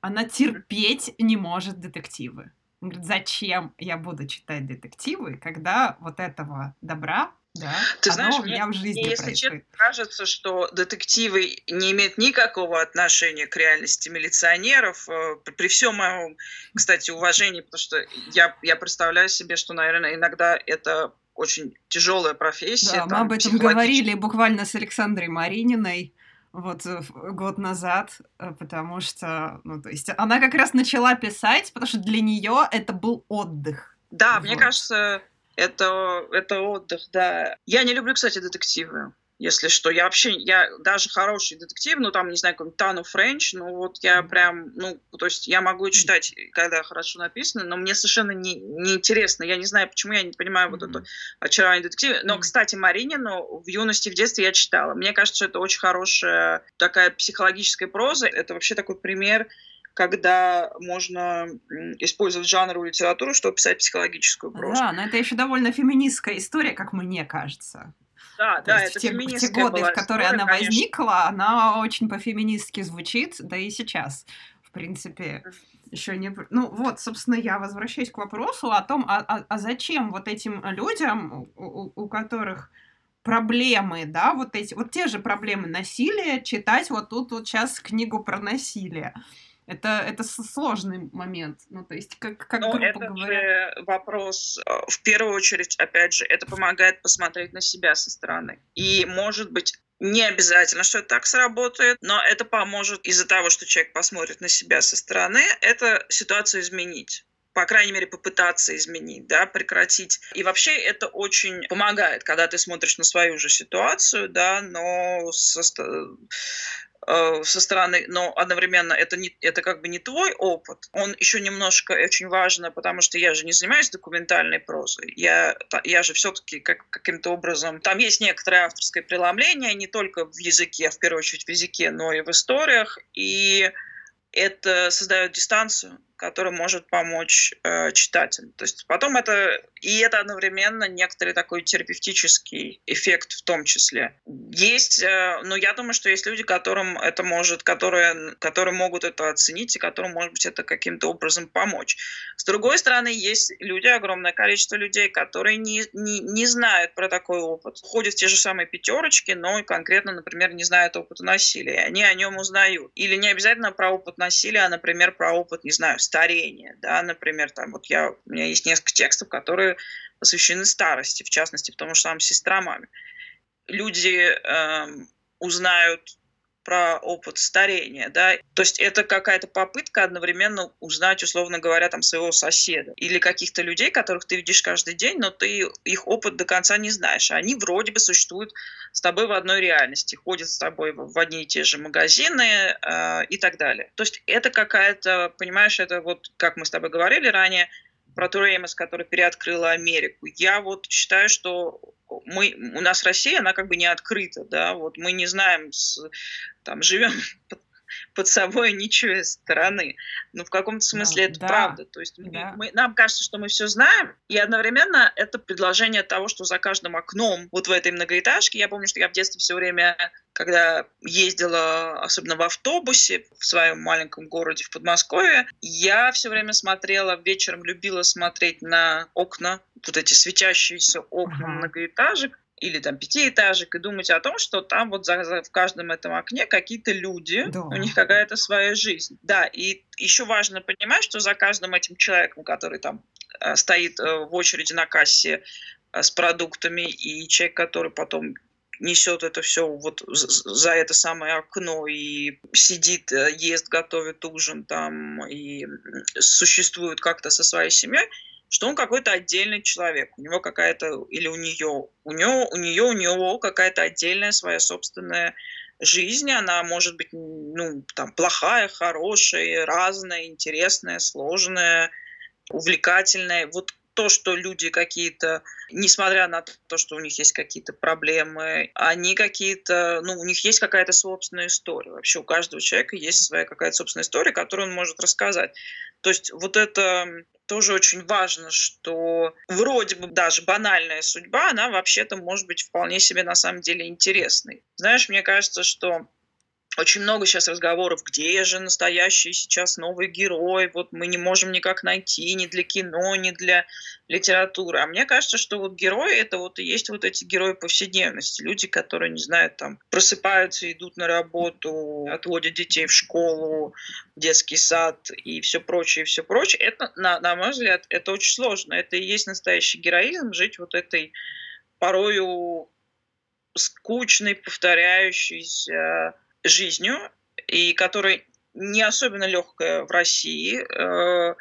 она терпеть не может детективы. Он говорит, зачем я буду читать детективы, когда вот этого добра да, Ты знаешь, у меня в жизни если честно, кажется, что детективы не имеют никакого отношения к реальности милиционеров. Э, при всем моем, кстати, уважении, потому что я, я представляю себе, что, наверное, иногда это очень тяжелая профессия. Да, мы об этом говорили буквально с Александрой Марининой вот э, год назад, э, потому что, ну, то есть она как раз начала писать, потому что для нее это был отдых. Да, вот. мне кажется, это, это отдых, да. Я не люблю, кстати, детективы если что. Я вообще, я даже хороший детектив, ну, там, не знаю, какой-нибудь Тану Френч, ну, вот я прям, ну, то есть я могу читать, когда хорошо написано, но мне совершенно не, не интересно. Я не знаю, почему я не понимаю вот это очарование детектива. Но, кстати, Маринину в юности, в детстве я читала. Мне кажется, что это очень хорошая такая психологическая проза. Это вообще такой пример когда можно использовать жанровую литературу, чтобы писать психологическую прозу. Да, но это еще довольно феминистская история, как мне кажется. Да, да, это в те, в те годы, в которые история, она конечно. возникла, она очень по-феминистски звучит, да и сейчас в принципе, еще не... Ну вот, собственно, я возвращаюсь к вопросу о том, а, а, а зачем вот этим людям, у, у которых проблемы, да, вот эти, вот те же проблемы насилия, читать вот тут вот сейчас книгу про насилие. Это, это сложный момент. Ну, то есть, как, как ну, это говоря... же вопрос, э, в первую очередь, опять же, это помогает посмотреть на себя со стороны. И, может быть, не обязательно, что это так сработает, но это поможет из-за того, что человек посмотрит на себя со стороны, это ситуацию изменить по крайней мере, попытаться изменить, да, прекратить. И вообще это очень помогает, когда ты смотришь на свою же ситуацию, да, но со, со стороны, но одновременно это, не, это как бы не твой опыт. Он еще немножко очень важно, потому что я же не занимаюсь документальной прозой. Я, я же все-таки как, каким-то образом... Там есть некоторое авторское преломление, не только в языке, а в первую очередь в языке, но и в историях. И это создает дистанцию который может помочь э, читателю. То есть потом это и это одновременно некоторый такой терапевтический эффект в том числе. Есть, э, но я думаю, что есть люди, которым это может, которые, которые могут это оценить и которым, может быть, это каким-то образом помочь. С другой стороны, есть люди, огромное количество людей, которые не, не, не знают про такой опыт. Ходят в те же самые пятерочки, но конкретно, например, не знают опыта насилия. Они о нем узнают. Или не обязательно про опыт насилия, а, например, про опыт, не знаю, старения, да, например, там вот я, у меня есть несколько текстов, которые посвящены старости, в частности, потому что там сестра маме. Люди э, узнают про опыт старения, да, то есть это какая-то попытка одновременно узнать, условно говоря, там своего соседа или каких-то людей, которых ты видишь каждый день, но ты их опыт до конца не знаешь. Они вроде бы существуют с тобой в одной реальности, ходят с тобой в одни и те же магазины э, и так далее. То есть это какая-то, понимаешь, это вот, как мы с тобой говорили ранее, про ту Реймос, которая переоткрыла Америку. Я вот считаю, что мы, у нас Россия, она как бы не открыта, да, вот мы не знаем, с, там, живем под, под собой ничего стороны. Но в каком-то смысле да, это да, правда. То есть да. мы, нам кажется, что мы все знаем, и одновременно это предложение того, что за каждым окном вот в этой многоэтажке, я помню, что я в детстве все время когда ездила, особенно в автобусе в своем маленьком городе в Подмосковье, я все время смотрела, вечером любила смотреть на окна, вот эти светящиеся окна uh-huh. многоэтажек, или там пятиэтажек и думать о том, что там вот за, за, в каждом этом окне какие-то люди, да. у них какая-то своя жизнь. Да, и еще важно понимать, что за каждым этим человеком, который там э, стоит э, в очереди на кассе э, с продуктами, и человек, который потом несет это все вот за это самое окно и сидит, ест, готовит ужин там и существует как-то со своей семьей, что он какой-то отдельный человек, у него какая-то, или у нее, у нее, у нее, у него какая-то отдельная своя собственная жизнь, она может быть, ну, там, плохая, хорошая, разная, интересная, сложная, увлекательная. Вот то, что люди какие-то, несмотря на то, что у них есть какие-то проблемы, они какие-то, ну, у них есть какая-то собственная история. Вообще у каждого человека есть своя какая-то собственная история, которую он может рассказать. То есть вот это тоже очень важно, что вроде бы даже банальная судьба, она вообще-то может быть вполне себе на самом деле интересной. Знаешь, мне кажется, что очень много сейчас разговоров, где же настоящий сейчас новый герой, вот мы не можем никак найти ни для кино, ни для литературы. А мне кажется, что вот герои это вот и есть вот эти герои повседневности, люди, которые, не знаю, там просыпаются, идут на работу, отводят детей в школу, детский сад и все прочее, и все прочее. Это, на, на мой взгляд, это очень сложно. Это и есть настоящий героизм, жить вот этой порою скучной, повторяющейся жизнью, и которая не особенно легкая в России, э,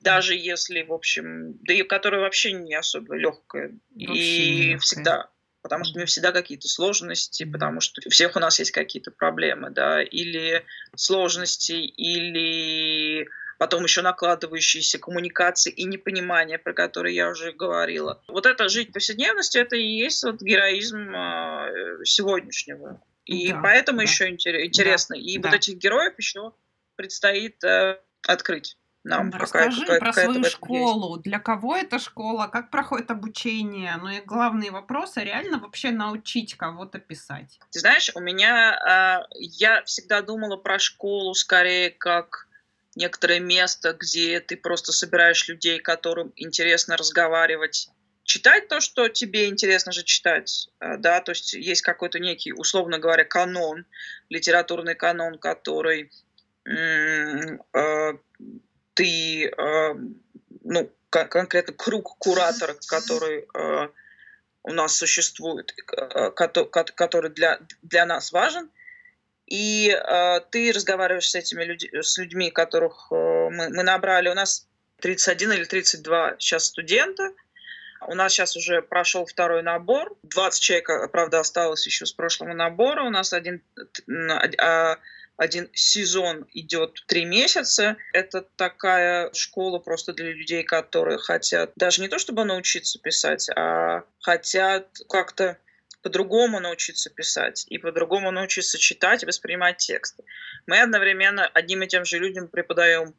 даже если, в общем, да и которая вообще не особо легкая. Вообще и легкая. всегда, потому что у нее всегда какие-то сложности, потому что у всех у нас есть какие-то проблемы, да, или сложности, или потом еще накладывающиеся коммуникации и непонимание, про которые я уже говорила. Вот это жить повседневности, это и есть вот героизм э, сегодняшнего и да, поэтому да. еще интересно. Да, и да. вот этих героев еще предстоит э, открыть. Нам Расскажи какая, про какая свою школу. Есть. Для кого эта школа? Как проходит обучение? Ну и главные вопросы реально вообще научить кого-то писать. Ты знаешь, у меня э, я всегда думала про школу скорее как некоторое место, где ты просто собираешь людей, которым интересно разговаривать, читать то, что тебе интересно же читать, э, да, то есть есть какой-то некий, условно говоря, канон, литературный канон, который э, ты, э, ну, конкретно круг кураторов, который у нас существует, который для, для нас важен, и э, ты разговариваешь с этими людьми, с людьми, которых э, мы, мы набрали. У нас 31 или 32 сейчас студента. У нас сейчас уже прошел второй набор. 20 человек, правда, осталось еще с прошлого набора. У нас один, а, один сезон идет три месяца. Это такая школа просто для людей, которые хотят даже не то чтобы научиться писать, а хотят как-то по-другому научиться писать и по-другому научиться читать и воспринимать тексты. Мы одновременно одним и тем же людям преподаем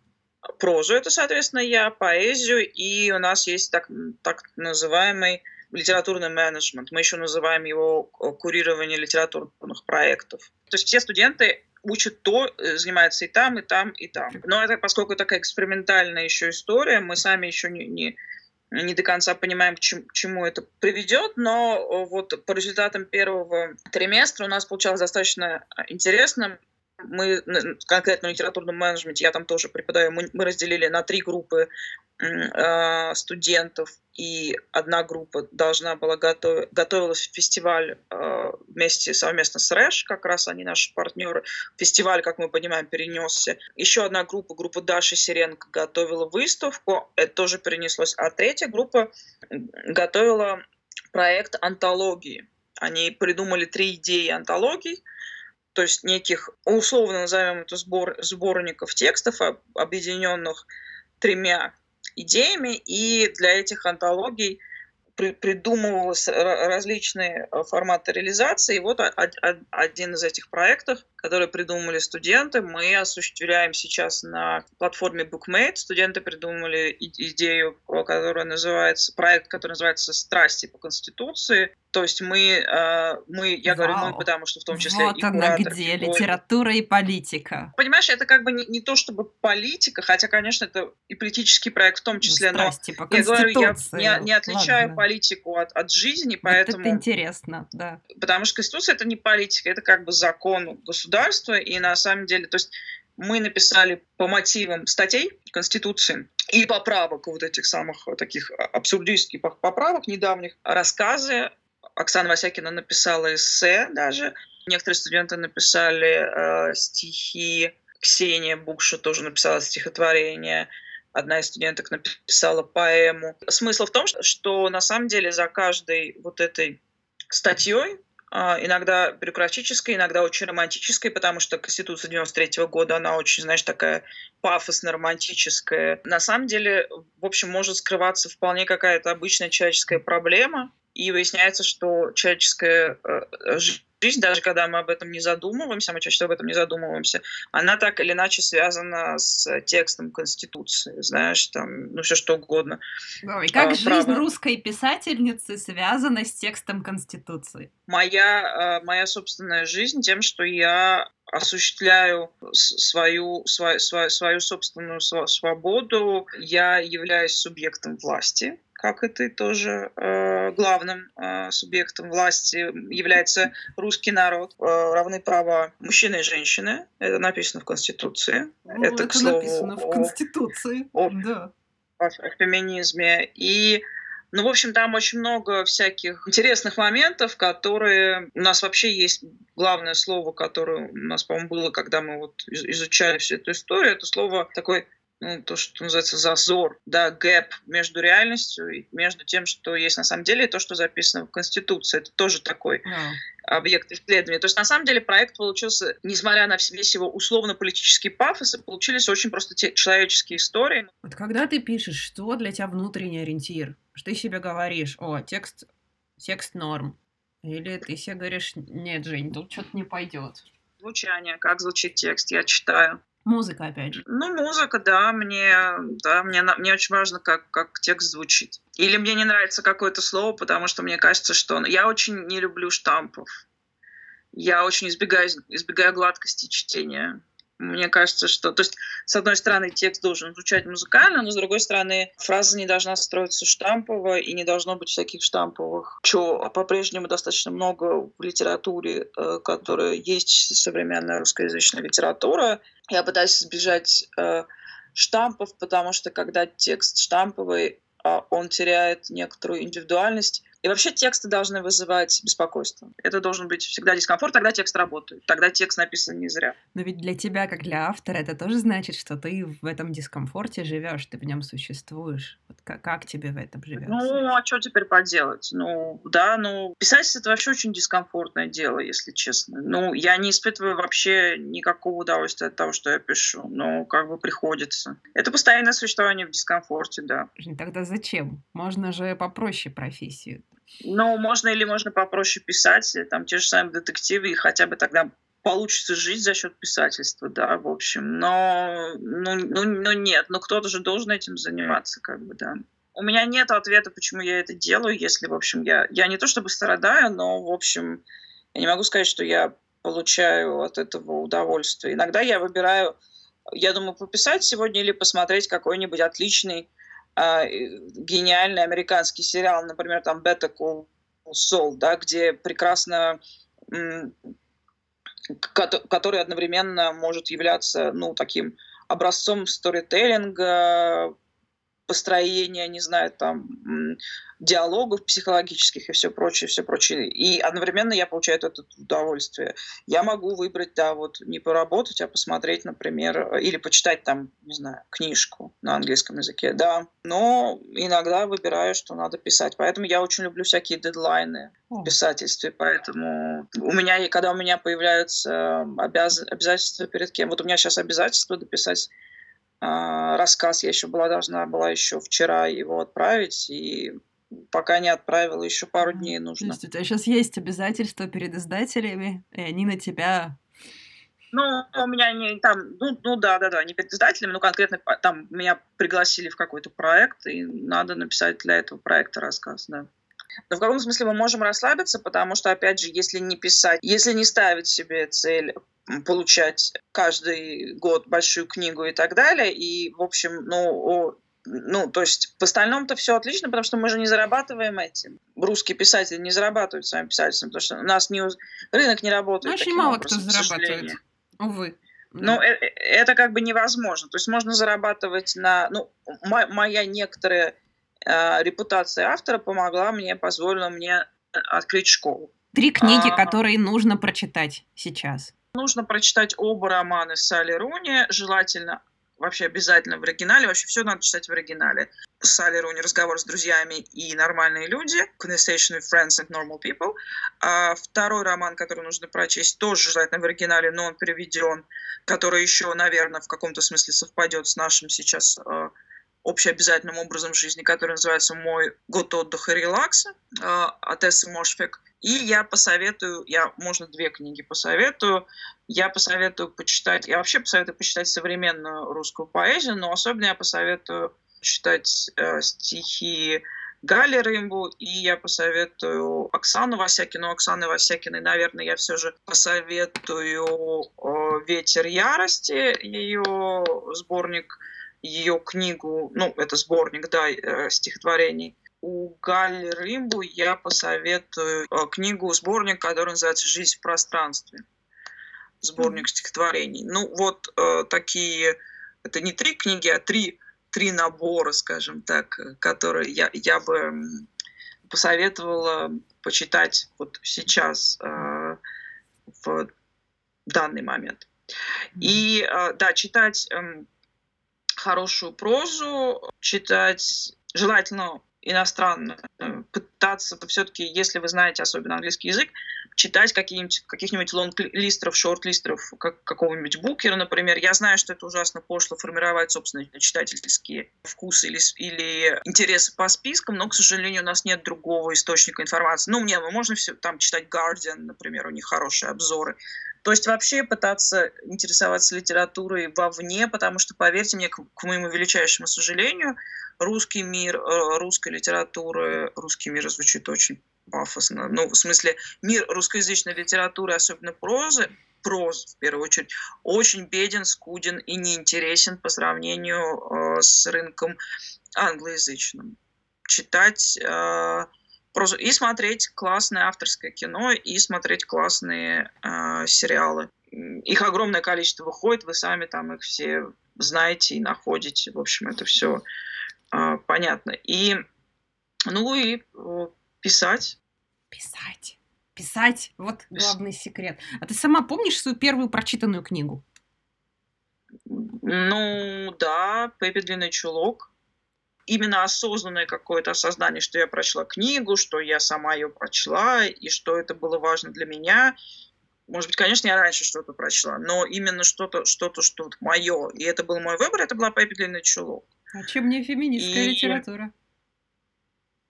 прозу, это, соответственно, я, поэзию, и у нас есть так, так называемый литературный менеджмент. Мы еще называем его курирование литературных проектов. То есть все студенты учат то, э, занимаются и там, и там, и там. Но это, поскольку такая экспериментальная еще история, мы сами еще не, не, не до конца понимаем, к чему, к чему это приведет, но э, вот по результатам первого триместра у нас получалось достаточно интересно мы конкретно в литературном менеджменте, я там тоже преподаю, мы, мы разделили на три группы э, студентов, и одна группа должна была готов, готовилась в фестиваль э, вместе совместно с РЭШ, как раз они наши партнеры. Фестиваль, как мы понимаем, перенесся. Еще одна группа, группа Даши Сиренко, готовила выставку, это тоже перенеслось. А третья группа готовила проект антологии. Они придумали три идеи антологий – то есть неких, условно назовем это сбор, сборников текстов, объединенных тремя идеями, и для этих антологий при, придумывалось различные э, форматы реализации. И вот один из этих проектов, который придумали студенты, мы осуществляем сейчас на платформе Bookmate. Студенты придумали идею, которая называется, проект, который называется «Страсти по Конституции». То есть мы, э, мы я Вау. говорю мы, потому что в том числе вот и она куратор, где, и литература и политика. Понимаешь, это как бы не, не то чтобы политика, хотя, конечно, это и политический проект в том числе, но по я говорю, я не, не отличаю Ладно. политику от, от жизни, поэтому... Вот это интересно, да. Потому что Конституция — это не политика, это как бы закон государства, и на самом деле, то есть мы написали по мотивам статей Конституции и поправок вот этих самых таких абсурдистских поправок недавних, рассказы Оксана Васякина написала эссе даже. Некоторые студенты написали э, стихи. Ксения Букша тоже написала стихотворение. Одна из студенток написала поэму. Смысл в том, что на самом деле за каждой вот этой статьей иногда бюрократической, иногда очень романтической, потому что Конституция 93 -го года, она очень, знаешь, такая пафосно-романтическая. На самом деле, в общем, может скрываться вполне какая-то обычная человеческая проблема, и выясняется, что человеческая э, жизнь, даже когда мы об этом не задумываемся, мы чаще всего об этом не задумываемся, она так или иначе связана с текстом Конституции, знаешь, там, ну все что угодно. и как а, жизнь право. русской писательницы связана с текстом Конституции? Моя, э, моя собственная жизнь тем, что я осуществляю свою, свою, свою собственную свободу, я являюсь субъектом власти, как и ты тоже, э, главным э, субъектом власти является русский народ. Э, равны права мужчины и женщины. Это написано в Конституции. Ну, это, это к слову, написано в Конституции. О, да. о, о феминизме. И ну, в общем, там очень много всяких интересных моментов, которые... У нас вообще есть главное слово, которое у нас, по-моему, было, когда мы вот изучали всю эту историю. Это слово такой ну, то, что называется зазор, да, гэп между реальностью и между тем, что есть на самом деле, и то, что записано в Конституции. Это тоже такой yeah. объект исследования. То есть, на самом деле, проект получился, несмотря на весь его условно-политический пафос, получились очень просто те человеческие истории. Вот когда ты пишешь, что для тебя внутренний ориентир? Что ты себе говоришь, о, текст, текст норм. Или ты себе говоришь, нет, Жень, тут что-то не пойдет. Звучание, как звучит текст, я читаю. Музыка, опять же. Ну, музыка, да, мне, да, мне, мне очень важно, как, как текст звучит. Или мне не нравится какое-то слово, потому что мне кажется, что... Я очень не люблю штампов. Я очень избегаю, избегаю гладкости чтения. Мне кажется, что... То есть, с одной стороны, текст должен звучать музыкально, но с другой стороны, фраза не должна строиться штампово, и не должно быть всяких штамповых, что по-прежнему достаточно много в литературе, э, которая есть современная русскоязычная литература. Я пытаюсь избежать э, штампов, потому что когда текст штамповый, а он теряет некоторую индивидуальность, и вообще тексты должны вызывать беспокойство. Это должен быть всегда дискомфорт, тогда текст работает. Тогда текст написан не зря. Но ведь для тебя, как для автора, это тоже значит, что ты в этом дискомфорте живешь, ты в нем существуешь. Вот как, как тебе в этом живется? Ну, а что теперь поделать? Ну, да, ну, писать это вообще очень дискомфортное дело, если честно. Ну, я не испытываю вообще никакого удовольствия от того, что я пишу. Но как бы приходится. Это постоянное существование в дискомфорте, да. Тогда зачем? Можно же попроще профессию. Ну, можно или можно попроще писать, э, там те же самые детективы, и хотя бы тогда получится жить за счет писательства, да, в общем. Но, ну, ну, ну нет, ну кто-то же должен этим заниматься, как бы, да. У меня нет ответа, почему я это делаю, если, в общем, я, я не то чтобы страдаю, но, в общем, я не могу сказать, что я получаю от этого удовольствие. Иногда я выбираю, я думаю, пописать сегодня или посмотреть какой-нибудь отличный гениальный американский сериал, например, там Call Saul, да, где прекрасно который одновременно может являться ну, таким образцом сторителлинга, построения, не знаю, там, диалогов психологических и все прочее, все прочее. И одновременно я получаю это удовольствие. Я могу выбрать, да, вот не поработать, а посмотреть, например, или почитать там, не знаю, книжку на английском языке, да. Но иногда выбираю, что надо писать. Поэтому я очень люблю всякие дедлайны в писательстве. Поэтому у меня, когда у меня появляются обяз... обязательства перед кем, вот у меня сейчас обязательство дописать рассказ я еще была должна была еще вчера его отправить, и пока не отправила, еще пару дней нужно. То есть у тебя сейчас есть обязательства перед издателями, и они на тебя ну, у меня не там, ну, ну да, да, да, не перед издателями, но конкретно там меня пригласили в какой-то проект, и надо написать для этого проекта рассказ, да. Но в каком смысле мы можем расслабиться, потому что, опять же, если не писать, если не ставить себе цель получать каждый год большую книгу и так далее. И, в общем, ну, ну, то есть в остальном-то все отлично, потому что мы же не зарабатываем этим. Русские писатели не зарабатывают своим писательством, потому что у нас не, рынок не работает. Очень мало образом, кто зарабатывает, увы. Ну, э, э, это как бы невозможно. То есть можно зарабатывать на... Ну, моя некоторая репутация автора помогла мне, позволила мне э, открыть школу. Три книги, а... которые нужно прочитать сейчас. Нужно прочитать оба романа Салли Руни, желательно вообще обязательно в оригинале. Вообще все надо читать в оригинале. Салли Руни «Разговор с друзьями и нормальные люди», «Conversation with Friends and Normal People». А второй роман, который нужно прочесть, тоже желательно в оригинале, но он переведен, который еще, наверное, в каком-то смысле совпадет с нашим сейчас э, общеобязательным образом жизни, который называется «Мой год отдыха и релакса» э, от Эссы Мошфек. И я посоветую, я, можно, две книги посоветую. Я посоветую почитать, я вообще посоветую почитать современную русскую поэзию, но особенно я посоветую читать э, стихи Гали Рымбу, и я посоветую Оксану Васякину. Оксаны Васякиной, наверное, я все же посоветую э, «Ветер ярости», ее сборник, ее книгу, ну, это сборник, да, э, стихотворений у Галли Рымбу я посоветую э, книгу, сборник, который называется «Жизнь в пространстве». Сборник стихотворений. Ну, вот э, такие, это не три книги, а три, три набора, скажем так, которые я, я бы посоветовала почитать вот сейчас, э, в данный момент. И, э, да, читать э, хорошую прозу, читать желательно иностранно, э, пытаться все-таки, если вы знаете особенно английский язык, читать каких-нибудь, каких-нибудь лонг-листеров, шорт-листеров как, какого-нибудь букера, например. Я знаю, что это ужасно пошло формировать собственные читательские вкусы или, или интересы по спискам, но, к сожалению, у нас нет другого источника информации. Ну, мне, можно все там читать Guardian, например, у них хорошие обзоры. То есть вообще пытаться интересоваться литературой вовне, потому что, поверьте мне, к, к моему величайшему сожалению, русский мир, э, русской литературы, русский мир звучит очень пафосно. Ну, в смысле, мир русскоязычной литературы, особенно прозы, прозу, в первую очередь, очень беден, скуден и неинтересен по сравнению э, с рынком англоязычным. Читать э, и смотреть классное авторское кино, и смотреть классные э, сериалы. Их огромное количество выходит, вы сами там их все знаете и находите. В общем, это все э, понятно. И, ну и э, писать. Писать. Писать. Вот главный секрет. А ты сама помнишь свою первую прочитанную книгу? Ну, да, «Пеппи длинный чулок». Именно осознанное какое-то осознание, что я прочла книгу, что я сама ее прочла, и что это было важно для меня. Может быть, конечно, я раньше что-то прочла, но именно что-то, что-то, что мое, и это был мой выбор, это была «Пеппи длинный чулок». А чем не феминистская и... литература?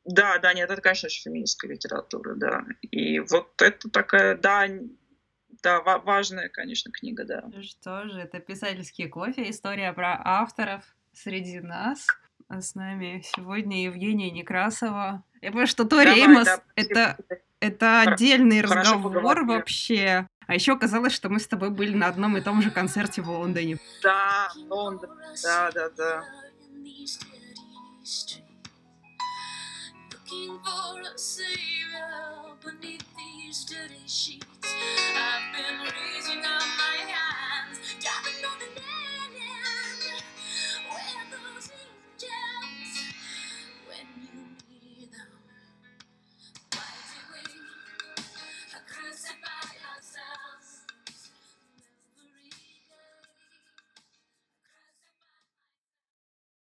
Да, да, нет, это, конечно, очень феминистская литература, да. И вот это такая, да, да, важная, конечно, книга, да. Что же, это «Писательский кофе», история про авторов среди нас. Э, с нами сегодня Евгения Некрасова. Я понимаю, что Тори Давай, Эймос да, это, это отдельный разговор вообще. А еще оказалось, что мы с тобой были на одном и том же концерте в Лондоне. Да, Лондон. Да, да, да. I've been raising up my hands, diving on the